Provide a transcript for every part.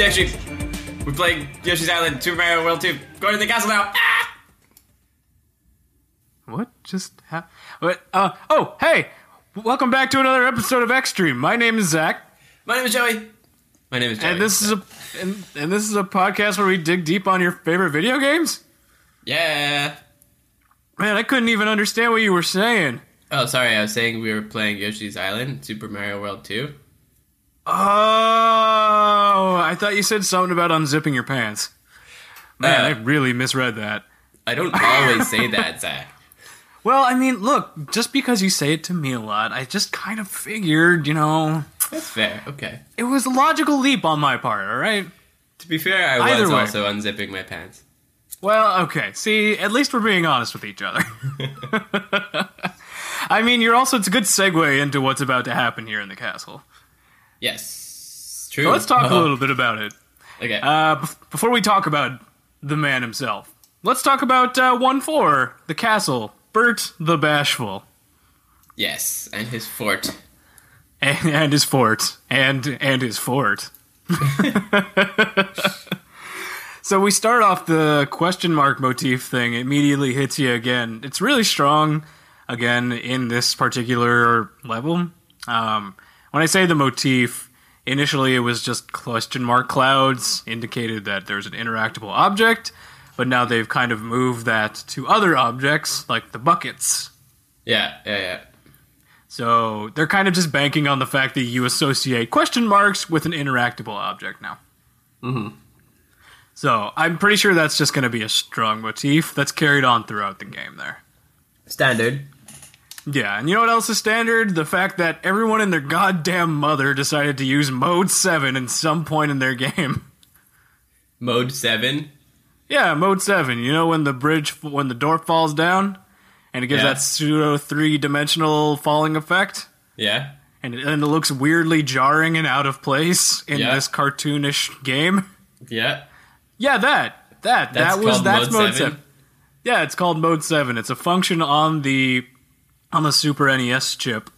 extra. We're playing Yoshi's Island, Super Mario World 2. Going to the castle now. Ah! What just happened? What? Uh, oh, hey! Welcome back to another episode of Extreme. My name is Zach, My name is Joey. My name is Joey. and this is a and, and this is a podcast where we dig deep on your favorite video games. Yeah. Man, I couldn't even understand what you were saying. Oh, sorry. I was saying we were playing Yoshi's Island, Super Mario World 2. Oh, I thought you said something about unzipping your pants. Man, Uh, I really misread that. I don't always say that, Zach. Well, I mean, look, just because you say it to me a lot, I just kind of figured, you know, That's fair. Okay. it was a logical leap on my part, all right? To be fair, I Either was way. also unzipping my pants. Well, okay. See, at least we're being honest with each other. I mean, you're also, it's a good segue into what's about to happen here in the castle. Yes. True. So let's talk a Oh, little bit about it. Okay. Uh, bef- before we talk about the man himself, let's talk about uh, 1 4, the castle, Bert the Bashful, yes, and his fort. and, and his fort, and, and his fort. so we start off the question mark motif thing, it immediately hits you again. It's really strong, again, in this particular level. Um, when I say the motif, initially it was just question mark clouds, indicated that there's an interactable object, but now they've kind of moved that to other objects, like the buckets. Yeah, yeah, yeah. So they're kind of just banking on the fact that you associate question marks with an interactable object now. Mm-hmm. So I'm pretty sure that's just going to be a strong motif that's carried on throughout the game there. Standard. Yeah, and you know what else is standard? The fact that everyone and their goddamn mother decided to use mode 7 in some point in their game. Mode 7. Yeah, mode 7. You know when the bridge, when the door falls down and it gives Yeah. that pseudo three dimensional falling effect? Yeah. And it, and it looks weirdly jarring and out of place in Yeah. this cartoonish game. Yeah. Yeah, that. That. That's that was that's mode mode 7. seven? Yeah, it's called mode 7. It's a function on the on the Super NES chip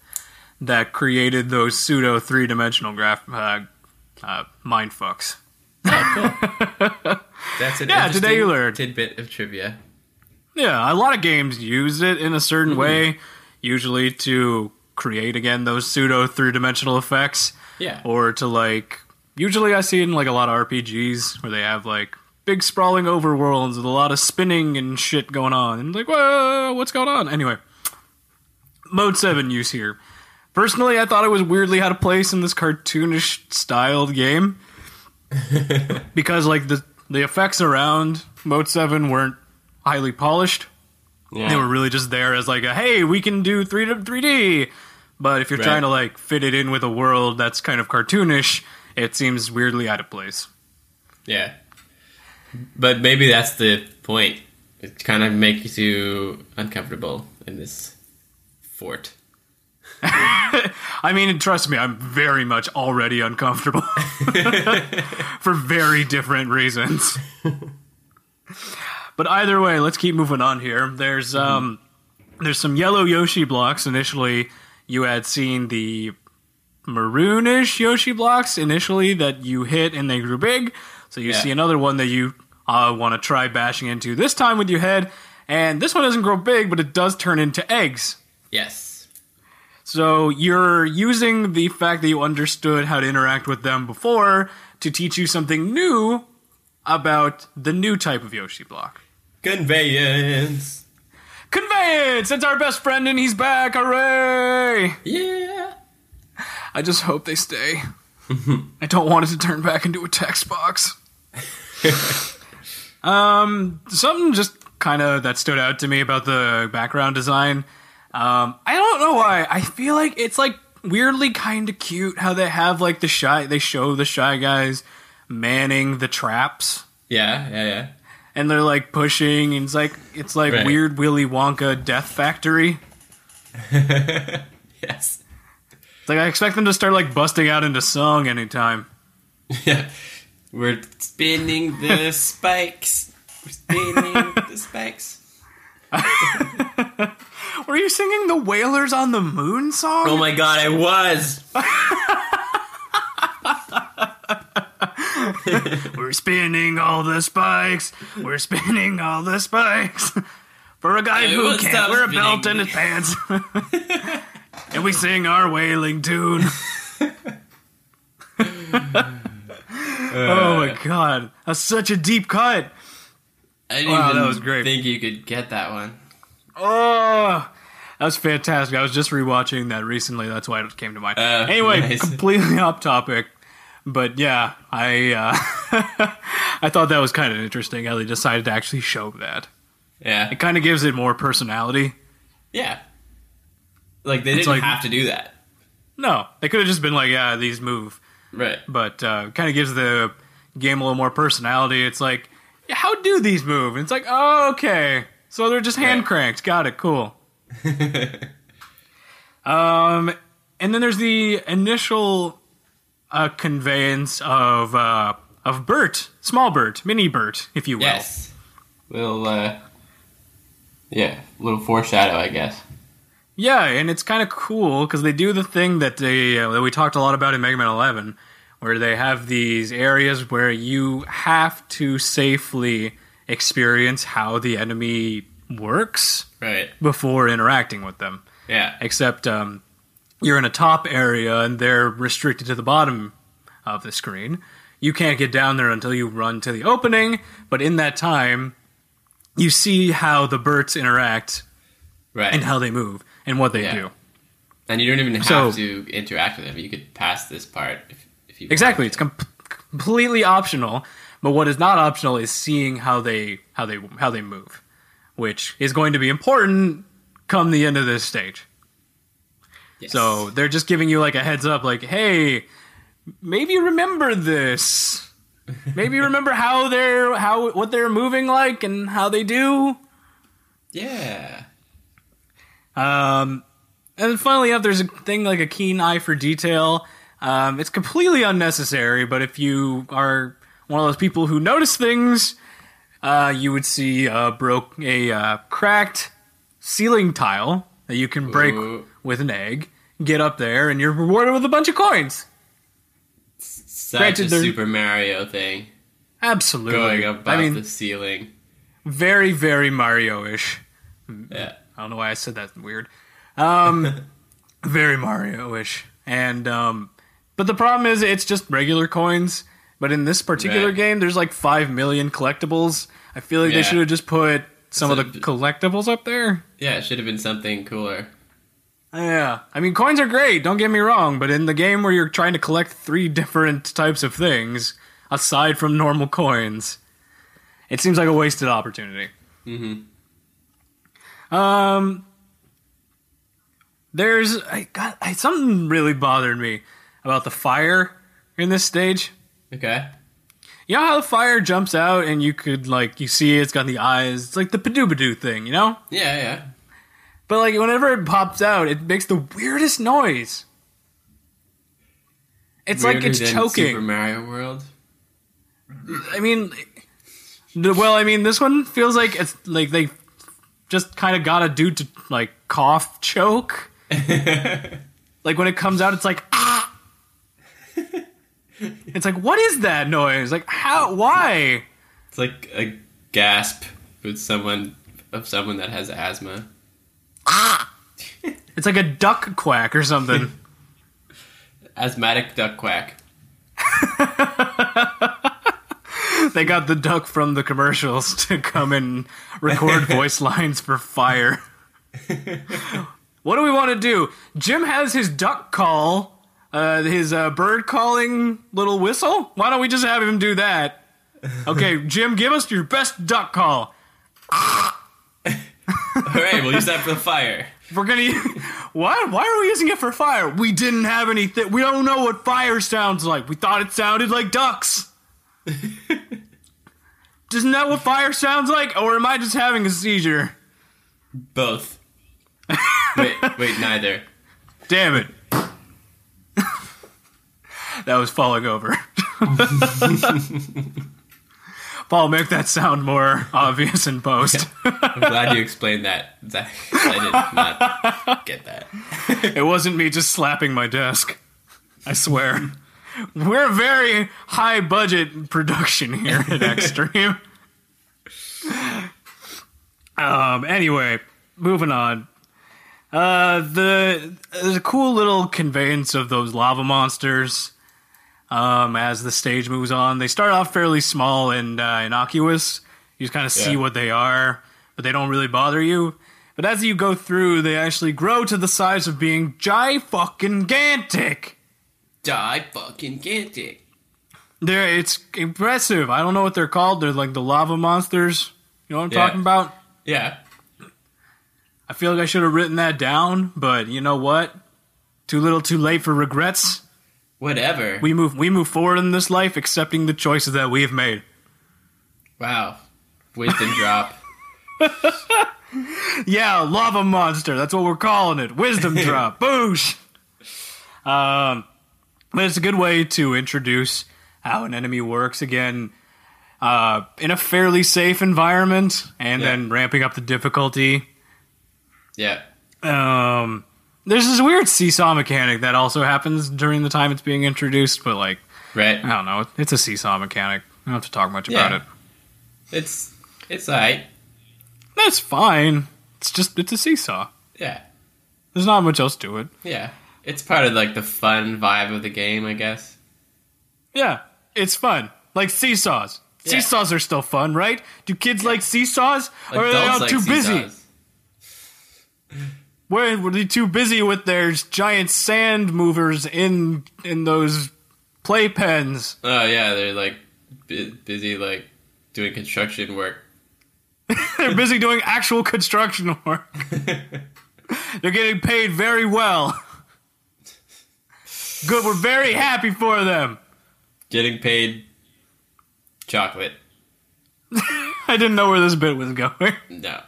that created those pseudo three-dimensional graph uh, uh, mind fucks. That's an Yeah, today you learned. tidbit of trivia. Yeah, a lot of games use it in a certain Mm-hmm. way, usually to create again those pseudo three-dimensional effects. Yeah. or to like usually I see it in like a lot of RPGs where they have like big sprawling overworlds with a lot of spinning and shit going on. And like, whoa, what's going on? Anyway, mode seven use here. Personally, I thought it was weirdly out of place in this cartoonish styled game because like the the effects around mode seven weren't highly polished. yeah. They were really just there as like a hey, we can do three three D. But if you're Right. trying to like fit it in with a world that's kind of cartoonish, it seems weirdly out of place. Yeah. But maybe that's the point. It kind of makes you uncomfortable in this fort. I mean, trust me, I'm very much already uncomfortable for very different reasons. but either way, let's keep moving on here. There's um there's some yellow Yoshi blocks. Initially, you had seen the maroonish Yoshi blocks initially that you hit and they grew big. So you Yeah. see another one that you uh, want to try bashing into this time with your head. And this one doesn't grow big, but it does turn into eggs. Yes. So you're using the fact that you understood how to interact with them before to teach you something new about the new type of Yoshi block. Conveyance. Conveyance! It's our best friend and he's back! Hooray! Yeah. I just hope they stay. I don't want it to turn back into a text box. um, something just kind of that stood out to me about the background design. Um, I don't know why. I feel like it's like weirdly kind of cute how they have like the shy. They show the shy guys manning the traps. Yeah, yeah, yeah. And they're like pushing, and it's like it's like Right. weird Willy Wonka Death Factory. yes. It's like I expect them to start like busting out into song anytime. Yeah. We're spinning the spikes. We're spinning the spikes. Were you singing the Whalers on the Moon song? Oh my god, I was! We're spinning all the spikes. We're spinning all the spikes. For a guy who can't wear a belt in spinning. his pants. and we sing our wailing tune. oh my god. That's such a deep cut. I didn't Wow, even that was great. think you could get that one. Oh, that was fantastic. I was just rewatching that recently. That's why it came to mind. Uh, anyway, nice. completely off topic. But yeah, I uh, I thought that was kind of interesting how they decided to actually show that. Yeah. It kind of gives it more personality. Yeah. Like they didn't like- have to do that. No, they could have just been like, yeah, these move. Right. But uh, kind of gives the game a little more personality. It's like, how do these move? And it's like, oh, okay. So they're just hand cranked. Got it. Cool. Um, and then there's the initial uh, conveyance of uh, of Bert, small Bert, mini Bert, if you will. yes. Little uh Yeah, little foreshadow, I guess. Yeah, and it's kind of cool because they do the thing that they uh, that we talked a lot about in Mega Man 11, where they have these areas where you have to safely experience how the enemy works Right. before interacting with them. Yeah. except um, you're in a top area and they're restricted to the bottom of the screen. You can't get down there until you run to the opening, but in that time, you see how the Berts interact Right. and how they move and what they Yeah. do. And you don't even have So- to interact with them. You could pass this part if, if you Exactly, it's com- completely optional. But what is not optional is seeing how they how they how they move, which is going to be important come the end of this stage. Yes. So they're just giving you like a heads up, like, hey, maybe remember this. Maybe remember how they're how what they're moving like and how they do. Yeah. Um, and then finally, up there's a thing like a keen eye for detail. Um, it's completely unnecessary, but if you are one of those people who notice things, uh, you would see uh, broke a uh, cracked ceiling tile that you can break Ooh. with an egg. Get up there, and you're rewarded with a bunch of coins. Such Granted, a Super Mario thing. Absolutely. Going above I mean, the ceiling. very, very Mario-ish. Yeah. I don't know why I said that weird. Um, very Mario-ish, and um, but the problem is it's just regular coins. But in this particular Right. game, there's like five million collectibles. I feel like they should have just put some of the collectibles up there. Yeah, it should have been something cooler. Yeah, I mean coins are great. Don't get me wrong, but in the game where you're trying to collect three different types of things aside from normal coins, it seems like a wasted opportunity. Mhm. Um, there's I got I, something really bothered me about the fire in this stage. Okay. You know how the fire jumps out and you could like you see it's got the eyes. It's like the Padoobadoo thing, you know. Yeah, yeah. But like whenever it pops out, it makes the weirdest noise. It's like it's choking. Super Mario World. I mean, well, I mean, this one feels like it's like they just kind of got a dude to like cough choke. like when it comes out, it's like ah. it's like what is that noise? Like how? Why? It's like a gasp with someone of someone that has asthma. Ah! It's like a duck quack or something. Asthmatic duck quack. they got the duck from the commercials to come and record voice lines for fire. what do we want to do? Jim has his duck call, uh, his uh, bird calling little whistle. Why don't we just have him do that? Okay, Jim, give us your best duck call. All right, we'll use that for the fire. We're gonna. What? Why are we using it for fire? We didn't have anything. We don't know what fire sounds like. We thought it sounded like ducks. Isn't that what fire sounds like? Or am I just having a seizure? Both. wait, wait, neither. Damn it. That was falling over. Paul, make that sound more obvious in post. I'm glad you explained that. I did not get that. it wasn't me just slapping my desk. I swear. We're a very high budget production here at Extreme. um. Anyway, moving on. Uh, the there's a cool little conveyance of those lava monsters. Um, as the stage moves on, they start off fairly small and uh, innocuous. You just kind of see Yeah. what they are, but they don't really bother you. But as you go through, they actually grow to the size of being gi fucking gantic. Die fucking Gantic. They're it's impressive. I don't know what they're called. They're like the lava monsters. You know what I'm Yeah. talking about? Yeah. I feel like I should have written that down, but you know what? Too little, too late for regrets. Whatever. We move we move forward in this life accepting the choices that we have made. wow. Wisdom drop. Yeah, lava monster. That's what we're calling it. Wisdom drop. Boosh. Um, but it's a good way to introduce how an enemy works again. Uh, in a fairly safe environment, and Yeah. then ramping up the difficulty. Yeah. Um, there's this weird seesaw mechanic that also happens during the time it's being introduced, but like Right. I don't know, it's a seesaw mechanic. I don't have to talk much about it. It's it's alright. That's fine. It's just it's a seesaw. Yeah. There's not much else to it. Yeah. It's part of like the fun vibe of the game, I guess. Yeah, it's fun. Like seesaws. Yeah. Seesaws are still fun, right? Do kids like seesaws? or are they all like too busy? seesaws. Were, were they too busy with their giant sand movers in in those playpens? Oh yeah, they're like bu- busy like doing construction work. They're busy doing actual construction work. They're getting paid very well. Good, we're very happy for them. Getting paid chocolate. I didn't know where this bit was going. No.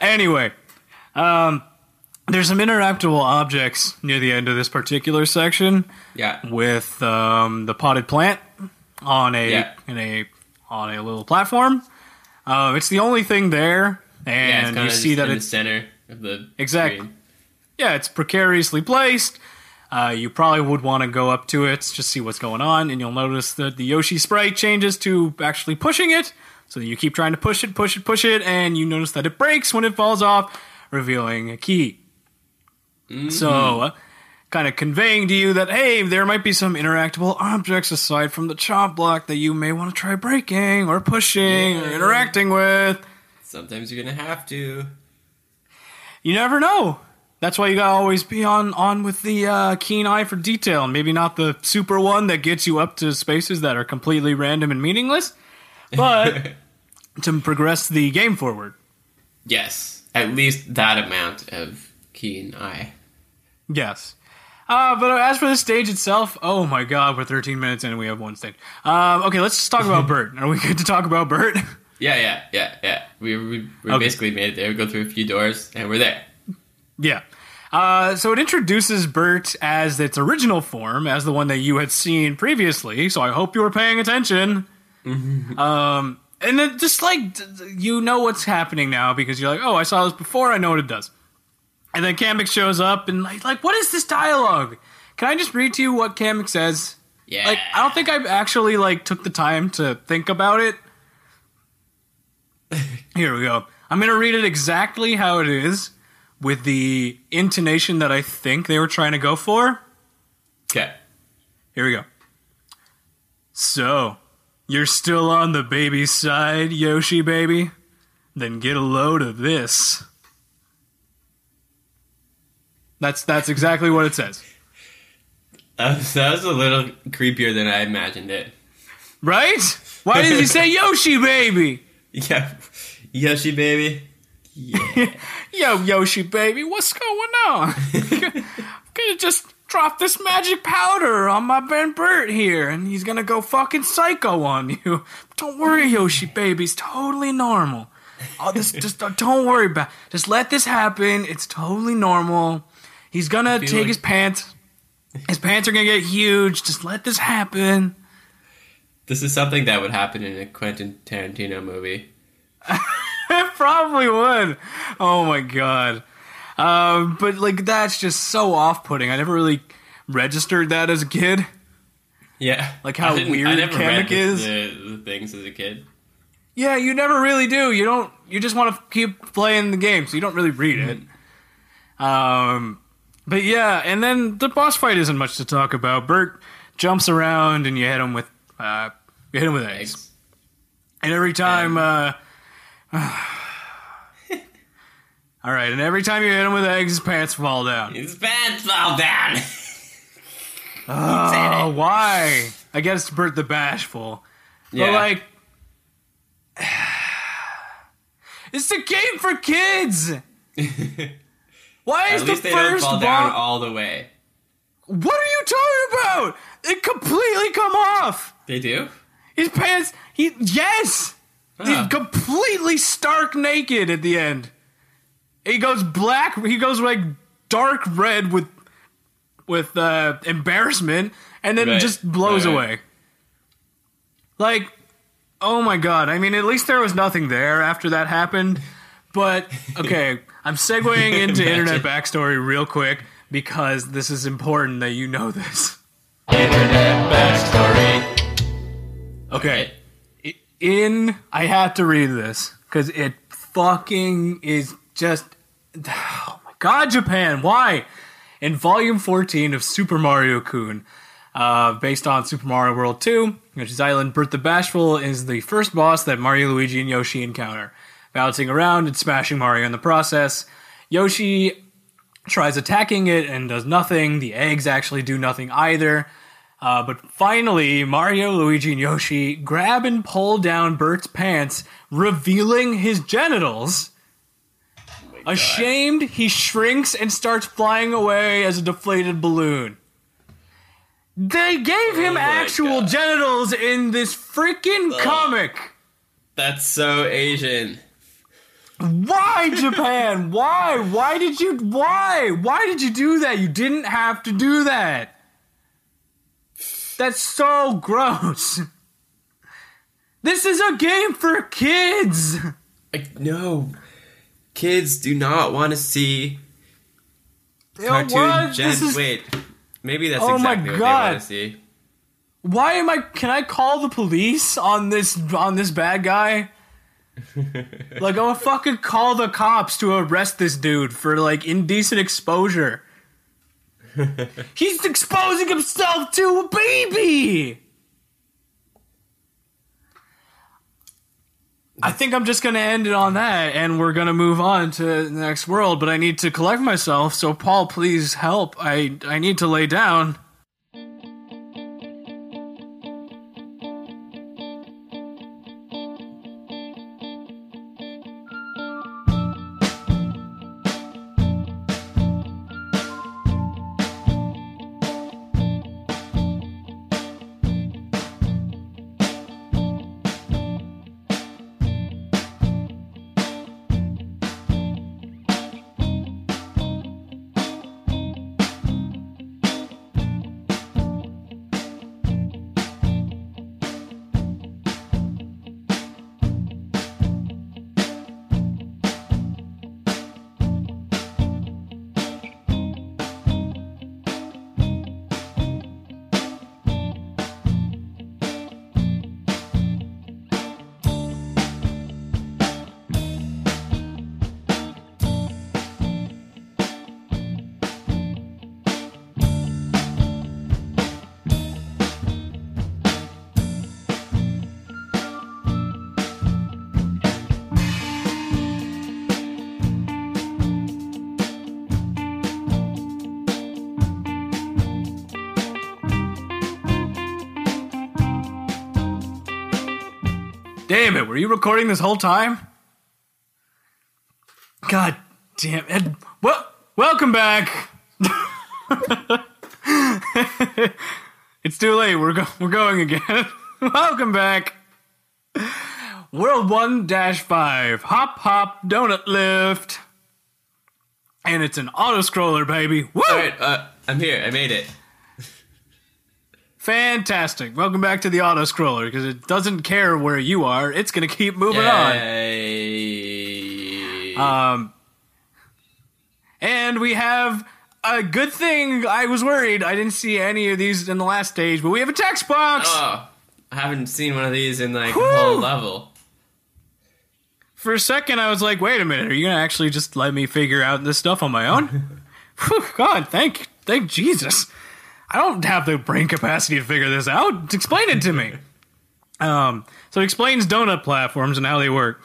Anyway, um, there's some interactable objects near the end of this particular section Yeah. with um, the potted plant on a Yeah. in a on a little platform. Uh, it's the only thing there, Yeah, and kind you see that in it's the center of the Exactly. screen. yeah, it's precariously placed. Uh, you probably would want to go up to it, just see what's going on, and you'll notice that the Yoshi sprite changes to actually pushing it. So you keep trying to push it, push it, push it, and you notice that it breaks when it falls off, revealing a key. So, uh, kind of conveying to you that hey, there might be some interactable objects aside from the chop block that you may want to try breaking or pushing or interacting with. Sometimes you're gonna have to. you never know. That's why you gotta always be on on with the uh, keen eye for detail, and maybe not the super one that gets you up to spaces that are completely random and meaningless, but to progress the game forward. Yes. At least that amount of keen eye. Yes. Uh, but as for the stage itself, oh my god, we're 13 minutes in and we have one stage. Um, okay, let's just talk about Bert. Are we good to talk about Bert? Yeah, yeah, yeah, yeah. We we, we Okay. basically made it there. We go through a few doors and we're there. Yeah. Uh, so it introduces Bert as its original form, as the one that you had seen previously. So I hope you were paying attention. um, and then just like you know what's happening now because you're like, oh, I saw this before. I know what it does. And then Kamek shows up and like, like, what is this dialogue? Can I just read to you what Kamek says? Yeah. Like, I don't think I've actually like took the time to think about it. Here we go. I'm gonna read it exactly how it is, with the intonation that I think they were trying to go for. Okay. Here we go. So, you're still on the baby side, Yoshi baby? Then get a load of this. That's that's exactly what it says. That was, that was a little creepier than I imagined it. Right? Why did he say Yoshi baby? Yeah. Yoshi baby. Yeah. Yo, Yoshi baby, what's going on? I'm gonna just drop this magic powder on my Ben Bert here, and he's gonna go fucking psycho on you. Don't worry, Yoshi baby, it's totally normal. Oh, this just don't- don't worry about. Just let this happen. It's totally normal. He's gonna take like- his pants. His pants are gonna get huge. Just let this happen. this is something that would happen in a Quentin Tarantino movie. It probably would. Oh my god. Um, but like that's just so off-putting. I never really registered that as a kid. Yeah, Like how weird I never Kamek the, is? The, the things as a kid. Yeah, you never really do. You don't. You just want to keep playing the game, so you don't really read it. Um, but yeah, and then the boss fight isn't much to talk about. Bert jumps around, and you hit him with uh, you hit him with eggs. Eggs. And every time, uh, all right, and every time you hit him with eggs, his pants fall down. His pants fall down. Oh, why? I guess Bert the Bashful. yeah, But like, it's a game for kids. Why is at the least they don't first fall down all the way. What are you talking about? It completely come off. They do. His pants. He yes. Huh. He's completely stark naked at the end. He goes black. He goes like dark red with with uh, embarrassment, and then Right. just blows Right. away. Like, oh my god! I mean, at least there was nothing there after that happened. But okay, I'm segueing into internet backstory real quick because this is important that you know this. Internet backstory. Okay. in I had to read this because it fucking is just oh my god Japan why? In volume 14 of Super Mario Kun uh, based on Super Mario World 2 Yoshi's Island Bert the Bashful is the first boss that Mario Luigi and Yoshi encounter. Bouncing around and smashing Mario in the process Yoshi tries attacking it and does nothing. The eggs actually do nothing either. Uh, but finally, Mario, Luigi, and Yoshi grab and pull down Bert's pants, revealing his genitals. Ashamed, he shrinks and starts flying away as a deflated balloon. They gave him Oh actual God. genitals in this freaking comic. That's so Asian. Why, Japan? Why? Why did you? Why? Why did you do that? You didn't have to do that. That's so gross. This is a game for kids. Like, no. Kids do not want to see You cartoon what? gen. Is- Wait, maybe that's Oh exactly what they want to see. Why am I? Can I call the police on this on this bad guy? like I'm gonna fucking call the cops to arrest this dude for like indecent exposure. He's exposing himself to a baby. I think I'm just gonna end it on that, and we're gonna move on to the next world. But I need to collect myself, so Paul, please help. I I need to lay down. Damn it, were you recording this whole time? God damn it. Well, welcome back. it's too late. We're go- we're going again. welcome back. World 1 5. Hop Hop Donut Lift. And it's an auto scroller, baby. Woo! Alright, uh, I'm here. I made it. Fantastic. Welcome back to the auto scroller because it doesn't care where you are. It's going to keep moving on. Yay. Um, and we have a good thing. I was worried. I didn't see any of these in the last stage, but we have a text box. Oh, I haven't seen one of these in like Whew. a whole level. For a second, I was like, "Wait a minute, are you gonna actually just let me figure out this stuff on my own?" Whew, God, thank, thank Jesus. I don't have the brain capacity to figure this out. Explain it to me. Um, so it explains donut platforms and how they work.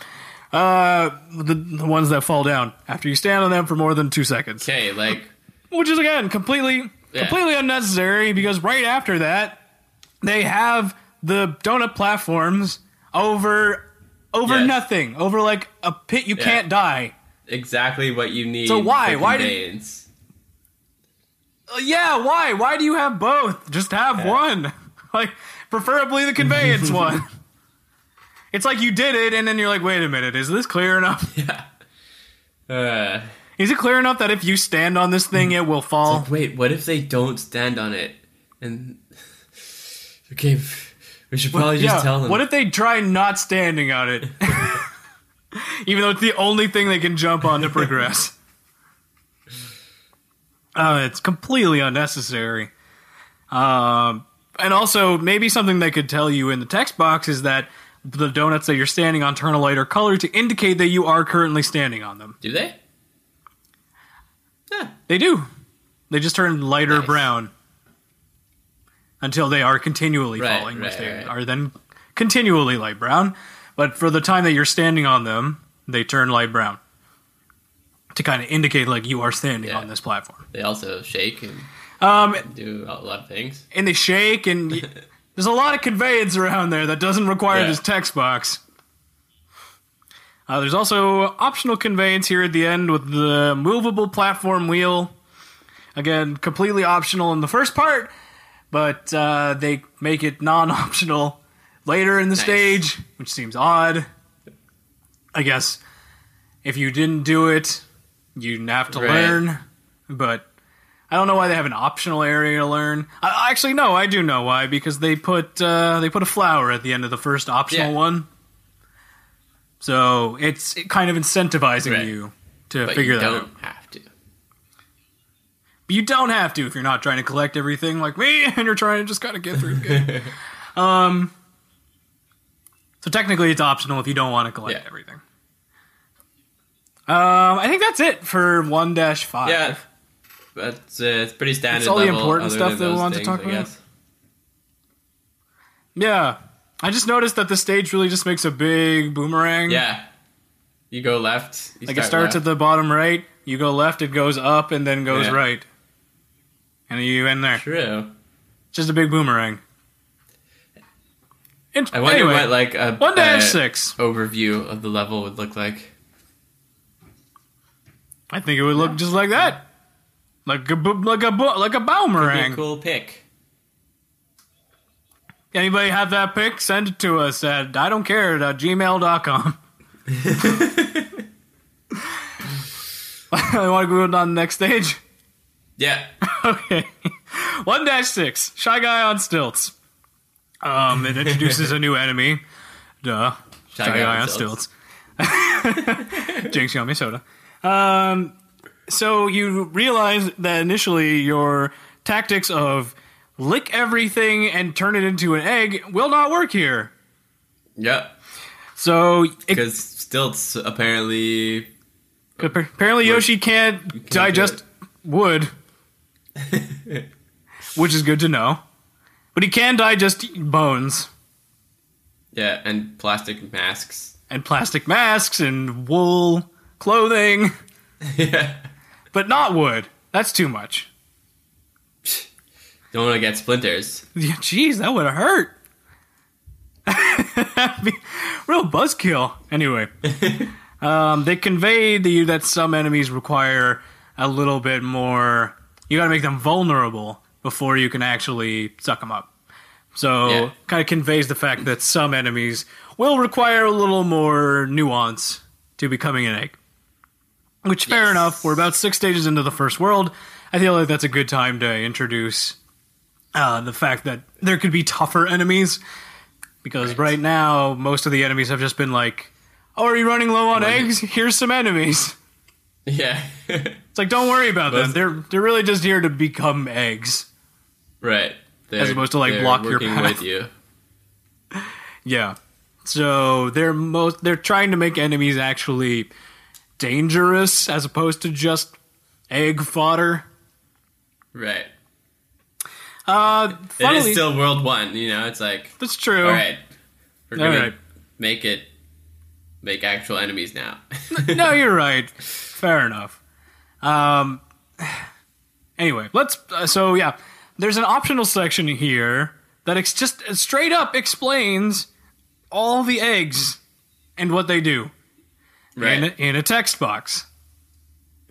Uh, the, the ones that fall down after you stand on them for more than two seconds, Okay, like which is again completely, Yeah. completely unnecessary because right after that, they have the donut platforms over, over Yes. nothing, over like a pit you Yeah. can't die. exactly what you need. So why? Why did- yeah, why? Why do you have both? Just have Yeah. one. Like, preferably the conveyance one. It's like you did it, and then you're like, wait a minute, is this clear enough? Yeah. Uh, Is it clear enough that if you stand on this thing, it will fall? wait, what if they don't stand on it? And okay, we should probably just yeah. tell them. What if they try not standing on it? Even though it's the only thing they can jump on to progress. Uh, it's completely unnecessary. Um, and also, maybe something they could tell you in the text box is that the donuts that you're standing on turn a lighter color to indicate that you are currently standing on them. do they? Yeah. They do. They just turn lighter Nice. brown until they are continually Right, falling, which they right. are then continually light brown. But for the time that you're standing on them, they turn light brown to kind of indicate like you are standing Yeah. on this platform. They also shake and Um, do a lot of things. and they shake, and there's a lot of conveyance around there that doesn't require Yeah. this text box. Uh, there's also optional conveyance here at the end with the movable platform wheel. Again, completely optional in the first part, but uh, they make it non-optional later in the Nice. stage, which seems odd. I guess if you didn't do it, you'd have to Right. learn. But I don't know why they have an optional area to learn. I, actually, no, I do know why because they put uh, they put a flower at the end of the first optional Yeah. one. So it's kind of incentivizing Right. you to But figure you that don't out. have to. But you don't have to if you're not trying to collect everything like me and you're trying to just kind of get through the game. um, so technically, it's optional if you don't want to collect Yeah. everything. Um, I think that's it for one dash five. Yeah. that's uh, it's pretty standard. It's all the important stuff that we wanted to talk about. Yeah. I just noticed that the stage really just makes a big boomerang. Yeah. You go left. You Like it starts left. at the bottom right, you go left, it goes up, and then goes Yeah. right. And you end there. True. Just a big boomerang. I wonder anyway, what like a one dash six. overview of the level would look like. I think it would look just like that, like a like a like a Could be a boomerang. cool pick. Anybody have that pic? Send it to us at I don't care at gmail.com. I want to go on the next stage. Yeah. Okay. 1 dash 6. Shy Guy on Stilts. Um, it introduces a new enemy. Duh. Shy, Guy, on Stilts. Jinx Yummy Soda. Um, so you realize that initially your tactics of lick everything and turn it into an egg will not work here. Yep. So Because stilts apparently. apparently Yoshi can't, do digest wood, which is good to know. But he can digest bones. Yeah, and plastic masks. and plastic masks and wool clothing, yeah. but not wood. That's too much. Don't want to get splinters. Yeah, Jeez, that would have hurt. Real buzzkill. Anyway, um, they conveyed to you that some enemies require a little bit more. You got to make them vulnerable before you can actually suck them up. So, Yeah. kind of conveys the fact that some enemies will require a little more nuance to becoming an egg. Which, fair Yes. enough. We're about six stages into the first world. I feel like that's a good time to introduce uh, the fact that there could be tougher enemies. Because Right. right now, most of the enemies have just been like, "Oh, are you running low on Right. eggs? Here's some enemies." Yeah. It's like don't worry about them. They're they're really just here to become eggs. right. They're, opposed to, like, block your path. with you. Yeah. So they're most they're trying to make enemies actually dangerous as opposed to just egg fodder. Right. Uh, It funnily, is still World One. You know, it's like, that's true. all right, we're gonna right. make it make actual enemies now. no, you're right. Fair enough. Um. Anyway, let's. Uh, so yeah, there's an optional section here that ex- just straight up explains all the eggs and what they do right. in, a, in a text box.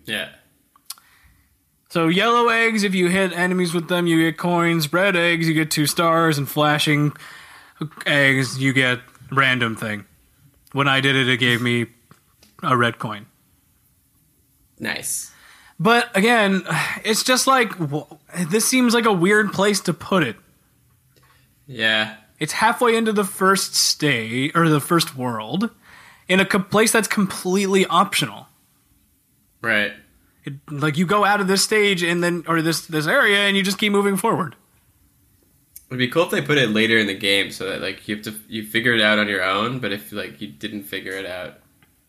yeah. So yellow eggs, if you hit enemies with them, you get coins. Red eggs, you get two stars, and flashing eggs, you get random thing. When I did it, it gave me a red coin. Nice. But again, it's just like this seems like a weird place to put it. Yeah. It's halfway into the first state or the first world in a co- place that's completely optional. Right. It, like you go out of this stage and then or this this area and you just keep moving forward. It'd be cool if they put it later in the game so that like you have to you figure it out on your own, but if like you didn't figure it out,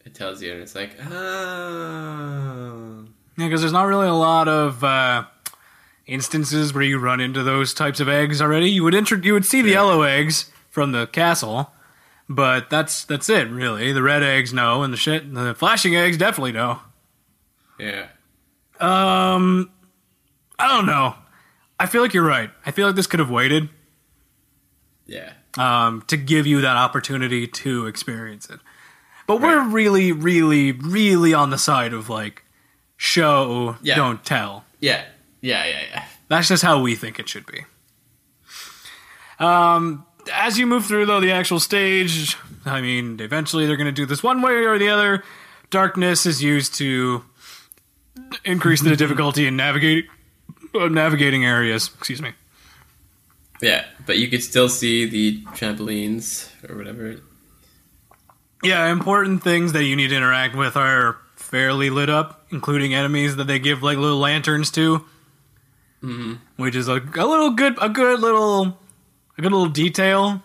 it tells you and it's like, oh. Yeah, because there's not really a lot of uh, instances where you run into those types of eggs already. You would intro- you would see the yellow eggs from the castle, but that's that's it really. The red eggs no, and the shit the flashing eggs definitely no. Yeah. Um, I don't know. I feel like you're right. I feel like this could have waited Yeah. um, to give you that opportunity to experience it. But we're really, really, really on the side of like show, Yeah. don't tell. Yeah. Yeah, yeah, yeah. That's just how we think it should be. Um, as you move through, though, the actual stage, I mean, eventually they're going to do this one way or the other. Darkness is used to increase the difficulty in navigating uh, navigating areas. Excuse me. Yeah, but you could still see the trampolines or whatever. Yeah, important things that you need to interact with are fairly lit up, including enemies that they give like little lanterns to, mm-hmm. which is a, a little good, a good little, a good little detail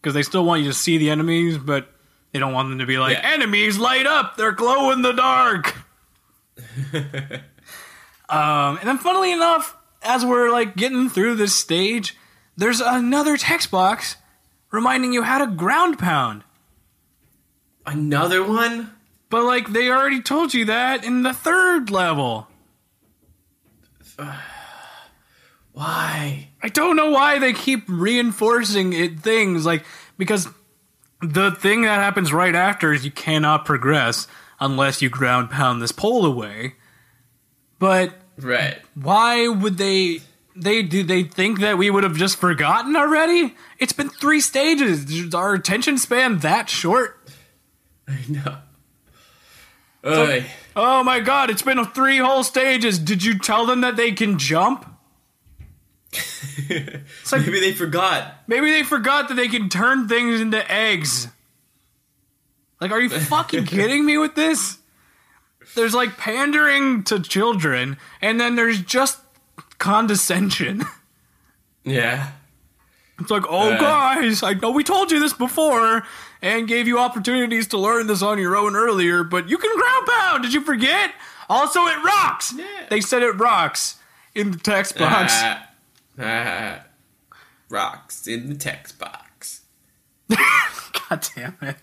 because they still want you to see the enemies, but they don't want them to be like Yeah. enemies light up, they're glow in the dark. um, and then, funnily enough, as we're like getting through this stage, there's another text box reminding you how to ground pound. Another one? But like they already told you that in the third level. Why? I don't know why they keep reinforcing it things like because the thing that happens right after is you cannot progress unless you ground pound this pole away. But Right. why would they they do they think that we would have just forgotten already? It's been 3 stages. Is our attention span that short? I know. Oh my god, it's been three whole stages. Did you tell them that they can jump? Like- Maybe they forgot. Maybe they forgot that they can turn things into eggs. Like, are you fucking kidding me with this? There's like pandering to children, and then there's just condescension. Yeah. It's like, oh, Uh. guys, I know we told you this before and gave you opportunities to learn this on your own earlier, but you can ground pound. Did you forget? Also, it rocks. Yeah. They said it rocks in the text box. Ah, rocks in the text box. God damn it.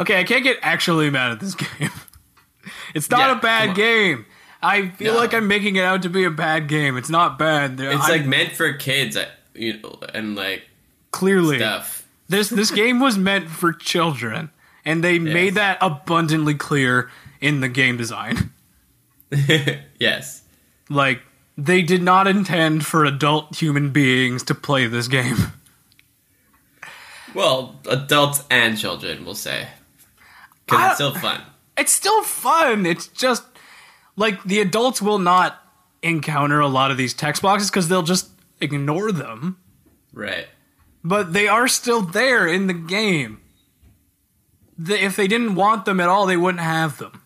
Okay, I can't get actually mad at this game. It's not Yeah, a bad game. I feel No. like I'm making it out to be a bad game. It's not bad. It's I'm- like meant for kids, you know, and like clearly stuff. this this game was meant for children, and they made that abundantly clear in the game design. yes. Like they did not intend for adult human beings to play this game. Well, adults and children, we'll say, because it's still fun. It's still fun. It's just like the adults will not encounter a lot of these text boxes because they'll just ignore them. Right. but they are still there in the game. The, if they didn't want them at all, they wouldn't have them.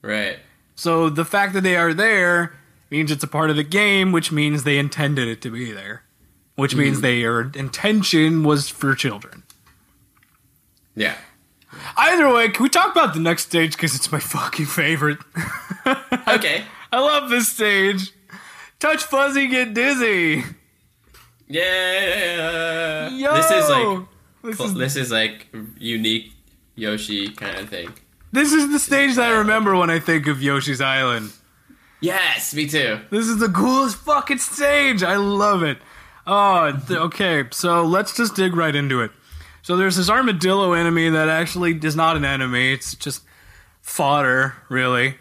Right. So the fact that they are there means it's a part of the game, which means they intended it to be there. Which mm-hmm. means their intention was for children. Yeah. Either way, can we talk about the next stage because it's my fucking favorite? Okay. I love this stage. Touch Fuzzy, get dizzy. Yeah. Yo, This is like this is, this is like unique Yoshi kind of thing. this is the stage that I remember when I think of Yoshi's Island. Yes, me too. This is the coolest fucking stage. I love it. Oh, th- okay. So let's just dig right into it. So there's this armadillo enemy that actually is not an enemy. It's just fodder, really.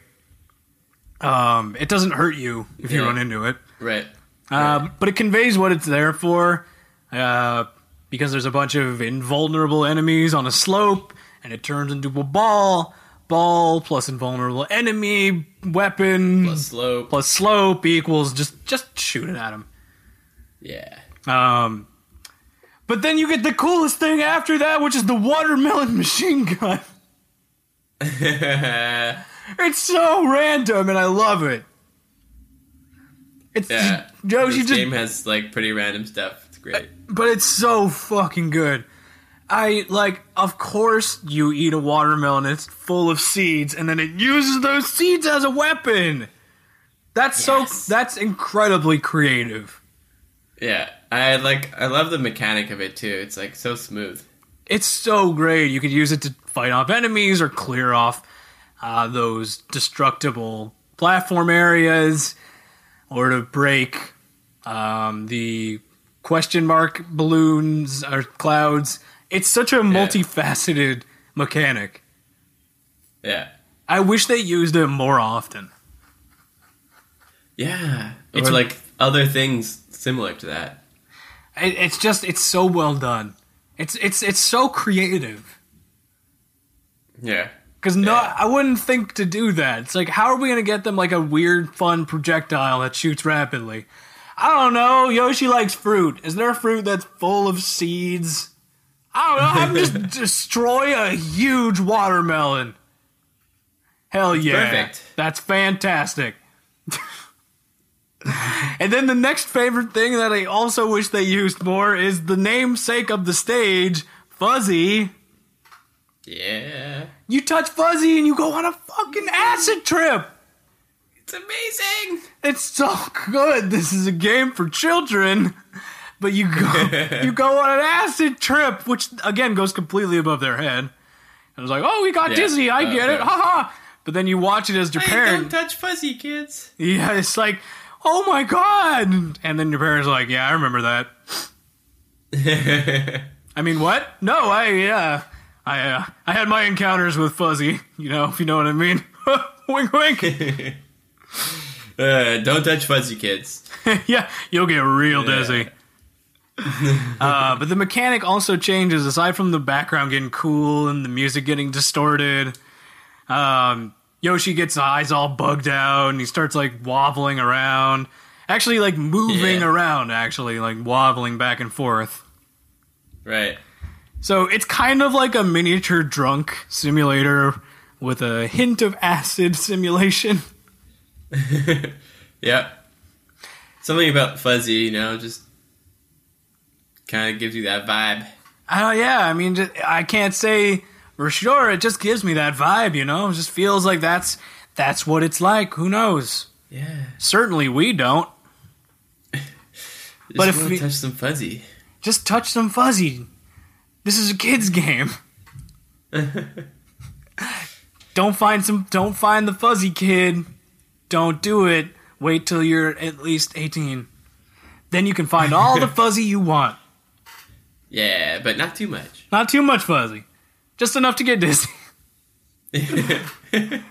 Um, it doesn't hurt you if you Yeah. run into it. Right. Um, but it conveys what it's there for. Uh, because there's a bunch of invulnerable enemies on a slope, and it turns into a ball. Ball plus invulnerable enemy weapon Plus slope. plus slope equals just just shoot it at him. Yeah. Um, but then you get the coolest thing after that, which is the watermelon machine gun. It's so random, and I love it. It's Yoshi this just game has like pretty random stuff. It's great. but it's so fucking good. I like, of course, you eat a watermelon. It's full of seeds, and then it uses those seeds as a weapon. That's Yes. so. That's incredibly creative. Yeah. I like. I love the mechanic of it too. It's like so smooth. It's so great. You could use it to fight off enemies or clear off uh, those destructible platform areas, or to break um, the question mark balloons or clouds. It's such a multifaceted mechanic. Yeah. I wish they used it more often. Yeah. It's- or like other things similar to that. It, it's just it's so well done. It's it's it's so creative. Yeah. Because no, Yeah. I wouldn't think to do that. It's like, how are we going to get them like a weird, fun projectile that shoots rapidly? I don't know. Yoshi likes fruit. Is there a fruit that's full of seeds? I don't know. Him just destroy a huge watermelon. Hell yeah. perfect. That's fantastic. and then the next favorite thing that I also wish they used more is the namesake of the stage, Fuzzy. Yeah. You touch Fuzzy and you go on a fucking acid trip. It's amazing. It's so good. This is a game for children, but you go you go on an acid trip, which again goes completely above their head. I was like, "Oh, we got Yeah. dizzy. I Uh, get it." yeah. Haha. But then you watch it as your Hey, parent. don't touch fuzzy kids. Yeah, it's like, "Oh my god!" And then your parents are like, "Yeah, I remember that." I mean, what? No, I yeah, I uh, I had my encounters with Fuzzy. You know, if you know what I mean. wink, wink. uh, don't touch fuzzy kids. yeah, you'll get real Yeah. uh, but the mechanic also changes aside from the background getting cool and the music getting distorted. Um, Yoshi gets his eyes all bugged out and he starts like wobbling around. Actually, like moving Yeah. around, actually, like wobbling back and forth. Right. So it's kind of like a miniature drunk simulator with a hint of acid simulation. Yeah. Something about fuzzy, you know, just kind of gives you that vibe. Oh yeah, I mean, just, I can't say for sure. It just gives me that vibe, you know. It just feels like that's that's what it's like. Who knows? Yeah. Certainly, we don't. Just But if we- touch some fuzzy. Just touch some fuzzy. This is a kids' game. don't find some. Don't find the fuzzy kid. Don't do it. Wait till you're at least eighteen. Then you can find all the fuzzy you want. Yeah, but not too much. Not too much fuzzy. Just enough to get dizzy.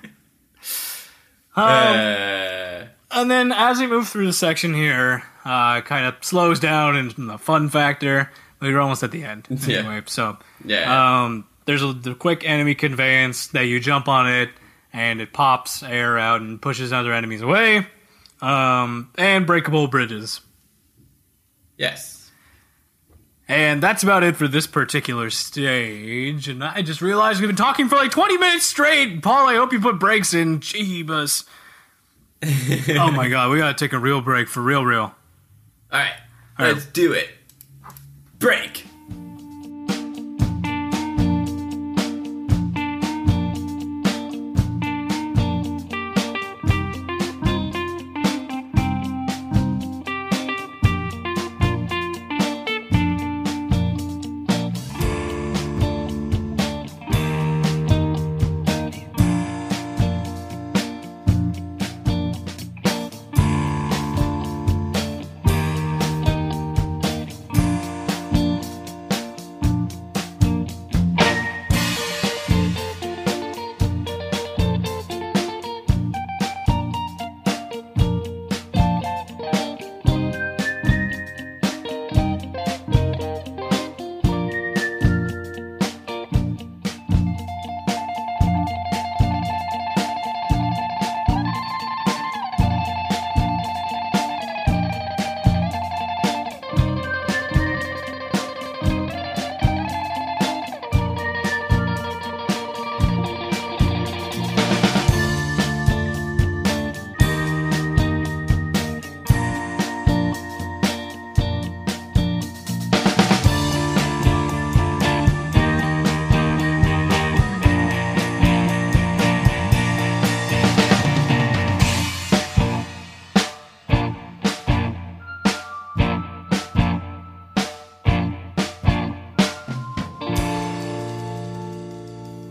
Um, uh, And then as we move through the section here, uh, kind of slows down in the fun factor. You're almost at the end Yeah. anyway. So yeah. um, there's a the quick enemy conveyance that you jump on it, and it pops air out and pushes other enemies away. Um, and breakable bridges. yes. And that's about it for this particular stage. And I just realized we've been talking for like 20 minutes straight. Paul, I hope you put breaks in. Jeebus. oh my god, we gotta take a real break for real, real. All right, All right. let's do it. Break.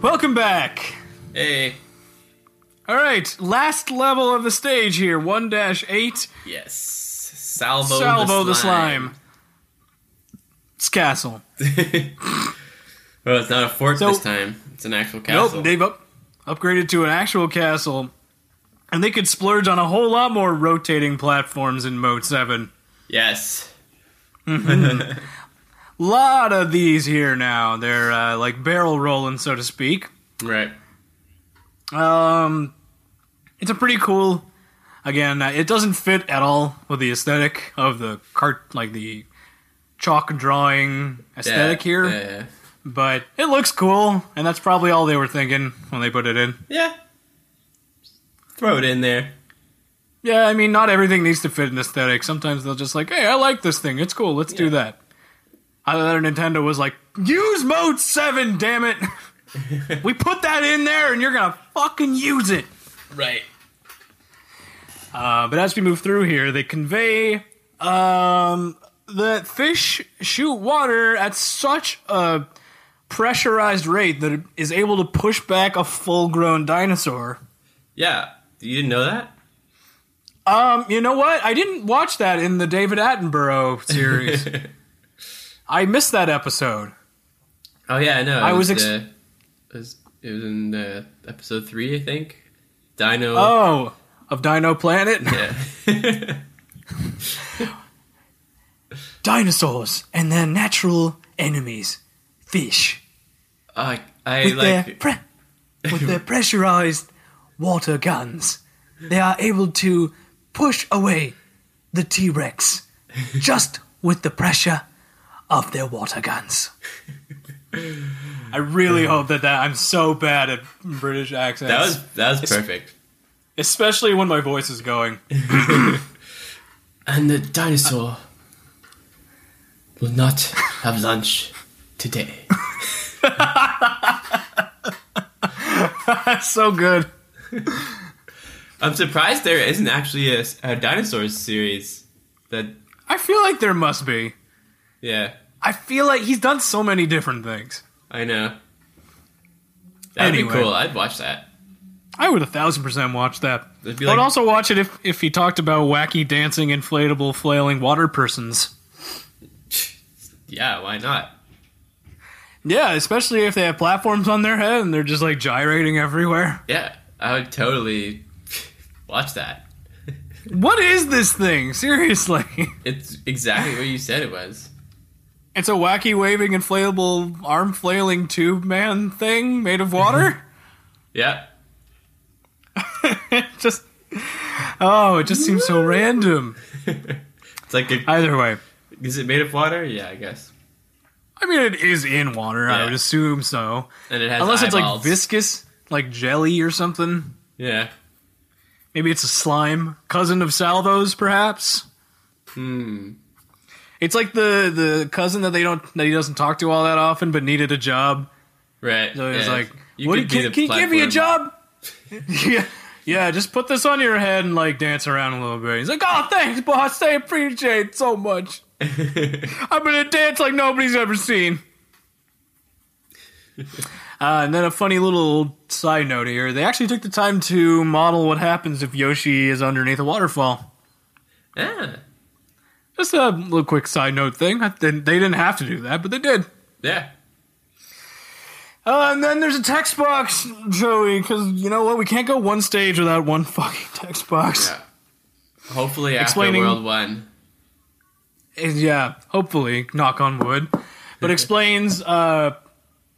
Welcome back. Hey. All right, last level of the stage here 1 8. Yes. Salvo, Salvo the the slime. slime. It's castle. well, it's not a fort So- this time. It's an actual castle. Nope, they've up, upgraded to an actual castle. And they could splurge on a whole lot more rotating platforms in Mode 7. yes. Mm-hmm. lot of these here now. They're uh, like barrel rolling, so to speak. Right. Um, it's a pretty cool. Again, uh, it doesn't fit at all with the aesthetic of the cart, like the chalk drawing aesthetic yeah. here. Yeah, yeah. But it looks cool, and that's probably all they were thinking when they put it in. Yeah. Throw it in there. Yeah, I mean, not everything needs to fit an aesthetic. Sometimes they'll just like, hey, I like this thing. It's cool. Let's do that. That Nintendo was like, use Mode 7, damn it. we put that in there, and you're to fucking use it. Right. Uh, but as we move through here, they convey um, that fish shoot water at such a pressurized rate that it is able to push back a full-grown dinosaur. Yeah. You didn't know that? Um, you know what? I didn't watch that in the David Attenborough series. I missed that episode. Oh yeah, I know. I was ex- the- it was it was in uh, episode three, I think. Dino. Oh, of Dino Planet? Yeah. Dinosaurs and their natural enemies, fish. I I with their pre- with their pressurized water guns, they are able to push away the T Rex just with the pressure of their water guns. I really hope that, that I'm so bad at British accents, That was that was perfect. especially when my voice is going. And the dinosaur will not have lunch today. That's so good. I'm surprised there isn't actually a, a dinosaurs series. That I feel like there must be. Yeah, I feel like he's done so many different things. I know. That'd Anyway. be cool. I'd watch that. I would a thousand percent watch that. I'd like- also watch it if, if he talked about wacky dancing, inflatable, flailing water persons. Yeah, why not? Yeah, especially if they have platforms on their head and they're just like gyrating everywhere. Yeah, I would totally watch that. What is this thing? Seriously. It's exactly what you said it was. It's a wacky waving inflatable arm flailing tube man thing made of water? Yeah. just Oh, it just seems so random. It's like a, Either way. is it made of water? Yeah, I guess. I mean, it is in water. I would assume so, and it has unless it's like viscous, like jelly or something. Yeah. Maybe it's a slime cousin of Salvo's, perhaps. Hmm. It's like the the cousin that they don't that he doesn't talk to all that often, but needed a job. Right. So he's yeah. like, You "What? Can, can you give me a job?" yeah, yeah. Just put this on your head and like dance around a little bit. He's like, "Oh, thanks, boss. I appreciate it so much. I'm gonna dance like nobody's ever seen." Uh, and then a funny little side note here: they actually took the time to model what happens if Yoshi is underneath a waterfall. yeah. Just a little quick side note thing. They didn't have to do that, but they did. Yeah. Uh, and then there's a text box, Joey, because you know what? We can't go one stage without one fucking text box. Yeah. Hopefully after Explaining- World One. Uh, Yeah, hopefully, knock on wood. But explains uh,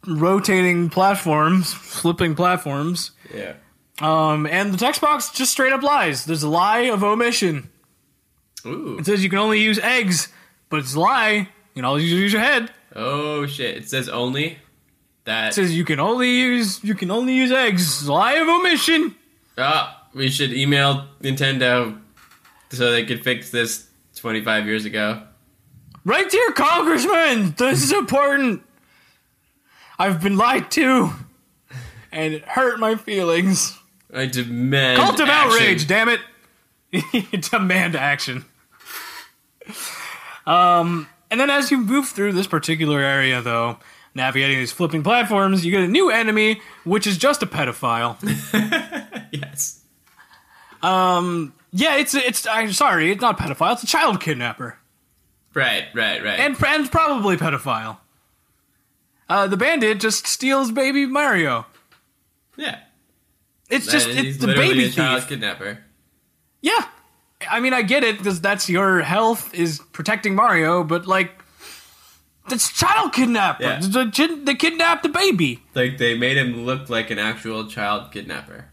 rotating platforms, flipping platforms. Yeah. Um, and the text box just straight up lies. There's a lie of omission. Ooh. It says you can only use eggs, but it's a lie. You can always use your head. Oh shit! It says only that. It says you can only use you can only use eggs. Lie of omission. Ah, we should email Nintendo so they could fix this 25 years ago. Right here, Congressman. This is important. I've been lied to, and it hurt my feelings. I demand Cult of action. outrage, damn it! Demand action. Um, and then as you move through this particular area, though, navigating these flipping platforms, you get a new enemy, which is just a pedophile. Yes. um, yeah, it's it's. I'm sorry, it's not pedophile. It's a child kidnapper. Right, right, right. and, and probably pedophile. Uh, the bandit just steals baby Mario. yeah. It's That just it's the baby a child thief. kidnapper. Yeah, I mean I get it because that's your health is protecting Mario, but like that's child kidnapper. Yeah. The, they kidnapped the baby. Like they made him look like an actual child kidnapper.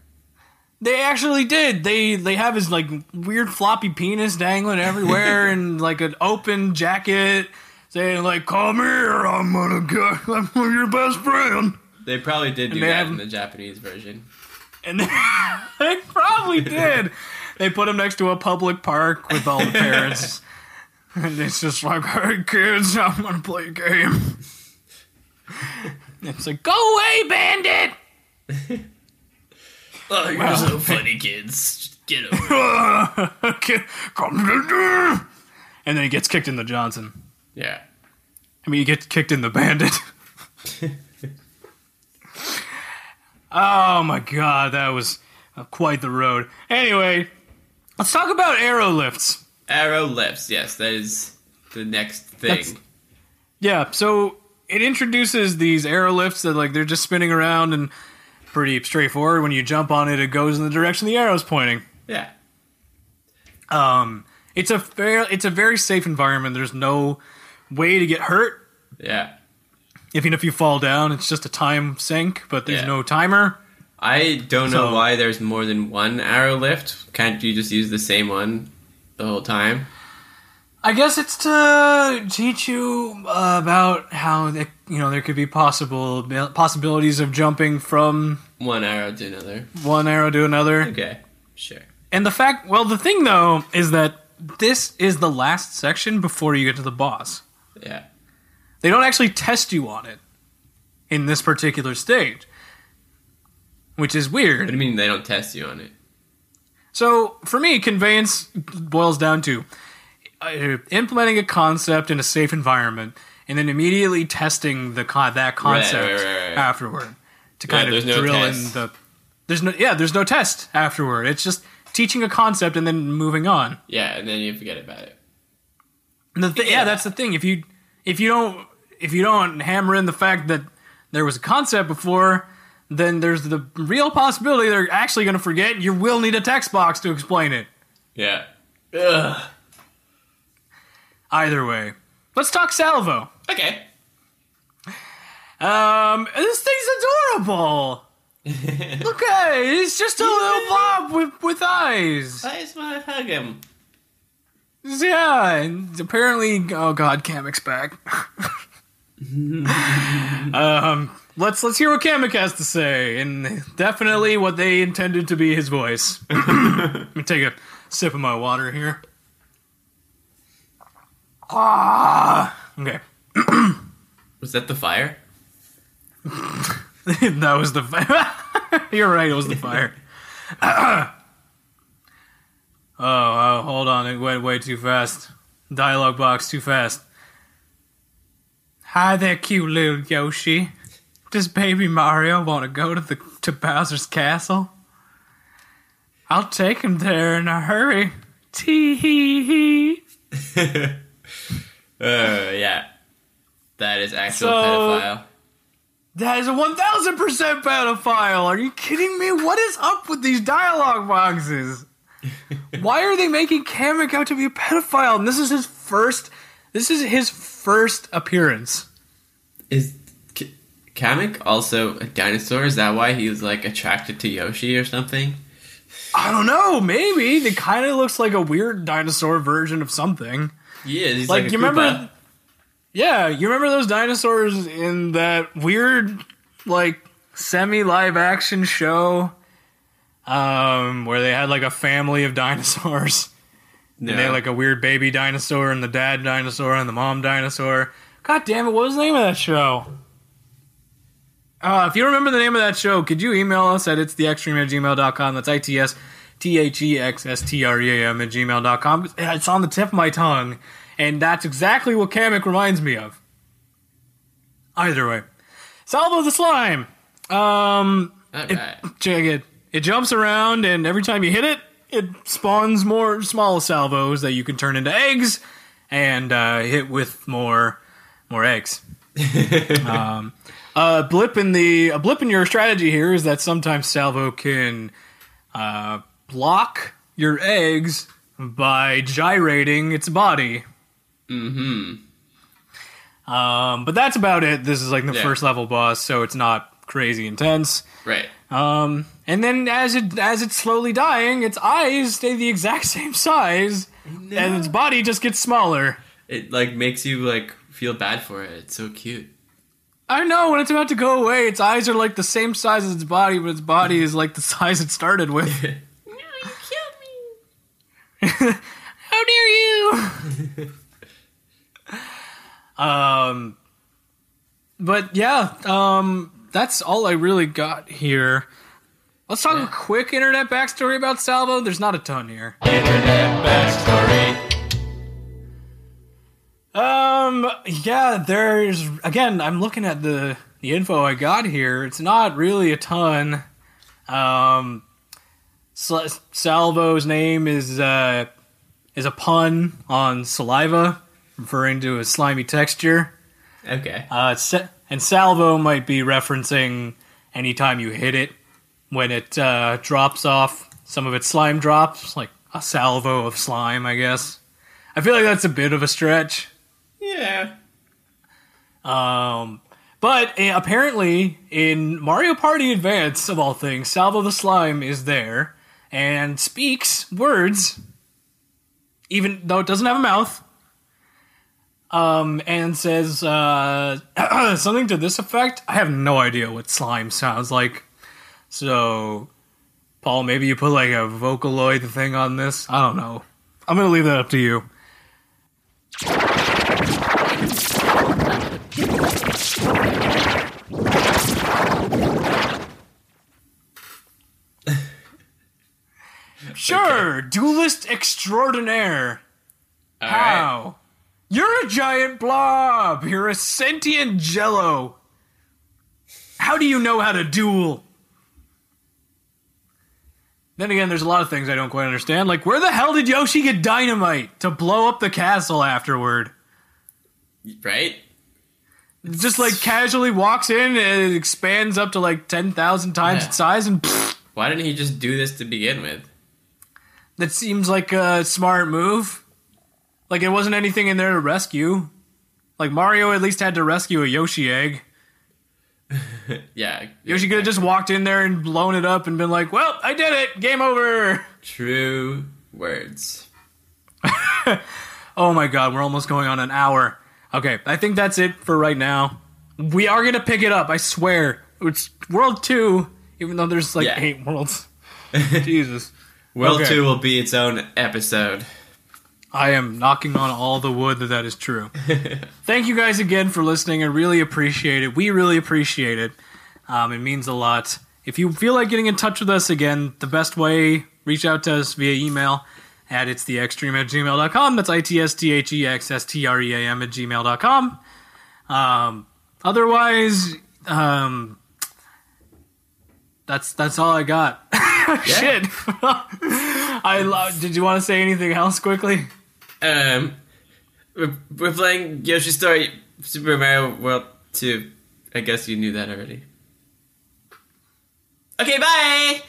They actually did. They they have his like weird floppy penis dangling everywhere and like an open jacket saying like "Come here, I'm gonna get I'm your best friend." They probably did do that have- in the Japanese version. And they, they probably did. They put him next to a public park with all the parents. And it's just like, hey kids, I'm gonna play a game. It's like, go away, bandit! Oh, you're Well, so funny, kids. Just get over it. Come And then he gets kicked in the Johnson. Yeah. I mean, he gets kicked in the bandit. oh my god, that was uh, quite the road. Anyway, let's talk about arrow lifts. Arrow lifts. Yes, that is the next thing. That's- Yeah, so it introduces these arrow lifts that like they're just spinning around and pretty straightforward. When you jump on it, it goes in the direction the arrow's pointing. Yeah. Um, it's a fair, it's a very safe environment. There's no way to get hurt. Yeah. Even if you fall down, it's just a time sink, but there's Yeah. no timer. I don't know So- why there's more than one arrow lift. Can't you just use the same one the whole time? I guess it's to teach you uh, about how they, you know there could be possible possibilities of jumping from One arrow to another. one arrow to another. Okay. Sure. And the fact, well, the thing though is that this is the last section before you get to the boss. Yeah. They don't actually test you on it in this particular stage, which is weird. What do you mean they don't test you on it? So for me, conveyance boils down to uh, implementing a concept in a safe environment and then immediately testing the con- that concept right, right, right. afterward to kind of there's no drill in the. There's no yeah. There's no test afterward. It's just teaching a concept and then moving on. Yeah, and then you forget about it. Th- yeah. Yeah. that's the thing. If you if you don't if you don't hammer in the fact that there was a concept before, then there's the real possibility they're actually going to forget. You will need a text box to explain it. Yeah. Ugh. Either way, let's talk Salvo. Okay. Um, this thing's adorable. Look at it. It's just a little blob with with eyes. I just want to hug him. Yeah, and apparently, oh god, Kamek's back. um, let's let's hear what Kamek has to say, and definitely what they intended to be his voice. Let me take a sip of my water here. Ah, okay. Was that the fire? that was the fire. You're right. It was the fire. oh, oh, hold on. It went way too fast. Dialogue box too fast. Hi there, cute little Yoshi. Does Baby Mario want to go to the to Bowser's castle? I'll take him there in a hurry. Tee hee hee. Uh, yeah. That is actual So- pedophile. That is a 1000% pedophile. Are you kidding me? What is up with these dialogue boxes? Why are they making Kamek out to be a pedophile? And this is his first this is his first appearance. Is K- Kamek also a dinosaur? Is that why he was like attracted to Yoshi or something? I don't know, maybe. It kind of looks like a weird dinosaur version of something. Yeah, he's Like, like, you remember Yeah, you remember those dinosaurs in that weird like semi live action show um where they had like a family of dinosaurs. No. And they had like a weird baby dinosaur and the dad dinosaur and the mom dinosaur. God damn it, what was the name of that show? Uh, if you remember the name of that show, could you email us at it's the extreme at gmail.com? That's I T S T H E X S T R E A M at gmail.com. It's on the tip of my tongue, and that's exactly what Kamek reminds me of. Either way. Salvo the slime. Um, Alright. check it. It jumps around, and every time you hit it, it spawns more small salvos that you can turn into eggs and uh, hit with more more eggs. um, a blip in the a blip in your strategy here is that sometimes salvo can uh, block your eggs by gyrating its body. Mm-hmm. Um, but that's about it. This is like the Yeah. first level boss, so it's not crazy intense. Right. Um, and then as it as it's slowly dying, its eyes stay the exact same size, and its body just gets smaller. It like makes you like feel bad for it. It's so cute. I know when it's about to go away, its eyes are like the same size as its body, but its body is like the size it started with. No, you killed me. How dare you? um, but yeah, um, that's all I really got here. Let's talk a quick internet backstory about Salvo. There's not a ton here. Internet backstory. Um, yeah, there's again. I'm looking at the the info I got here. It's not really a ton. Um, Salvo's name is uh is a pun on saliva, referring to a slimy texture. Okay. Uh, and salvo might be referencing anytime you hit it when it uh, drops off some of its slime drops, like a salvo of slime. I guess. I feel like that's a bit of a stretch. Yeah. Um, but uh, apparently, in Mario Party Advance, of all things, Salvo the Slime is there and speaks words, even though it doesn't have a mouth. Um, and says uh, something to this effect. I have no idea what slime sounds like. So, Paul, maybe you put like a Vocaloid thing on this. I don't know. I'm gonna leave that up to you. Sure, duelist extraordinaire. All right. How? You're a giant blob. You're a sentient jello. How do you know how to duel? Then again, there's a lot of things I don't quite understand. Like, where the hell did Yoshi get dynamite to blow up the castle afterward? Right. Just like casually walks in and it expands up to like 10,000 times Yeah. its size, and pfft, Why didn't he just do this to begin with? that seems like a smart move. Like, it wasn't anything in there to rescue. Like, Mario at least had to rescue a Yoshi egg. Yeah. Yoshi could have just walked in there and blown it up and been like, well, I did it! Game over! True words. Oh my god, we're almost going on an hour. Okay, I think that's it for right now. We are gonna pick it up. I swear. It's World Two, even though there's like Yeah. eight worlds. Jesus. World Okay. Two will be its own episode. I am knocking on all the wood that that is true. Thank you guys again for listening. I really appreciate it. We really appreciate it. Um, it means a lot. If you feel like getting in touch with us again, the best way, reach out to us via email at it's the extreme at gmail.com. That's I T S T H E X S T R E A M at gmail.com. Um, otherwise, um, that's that's all I got. Shit. I love. Did you want to say anything else quickly? Um, we're, we're playing Yoshi Story Super Mario World 2. I guess you knew that already. Okay, bye!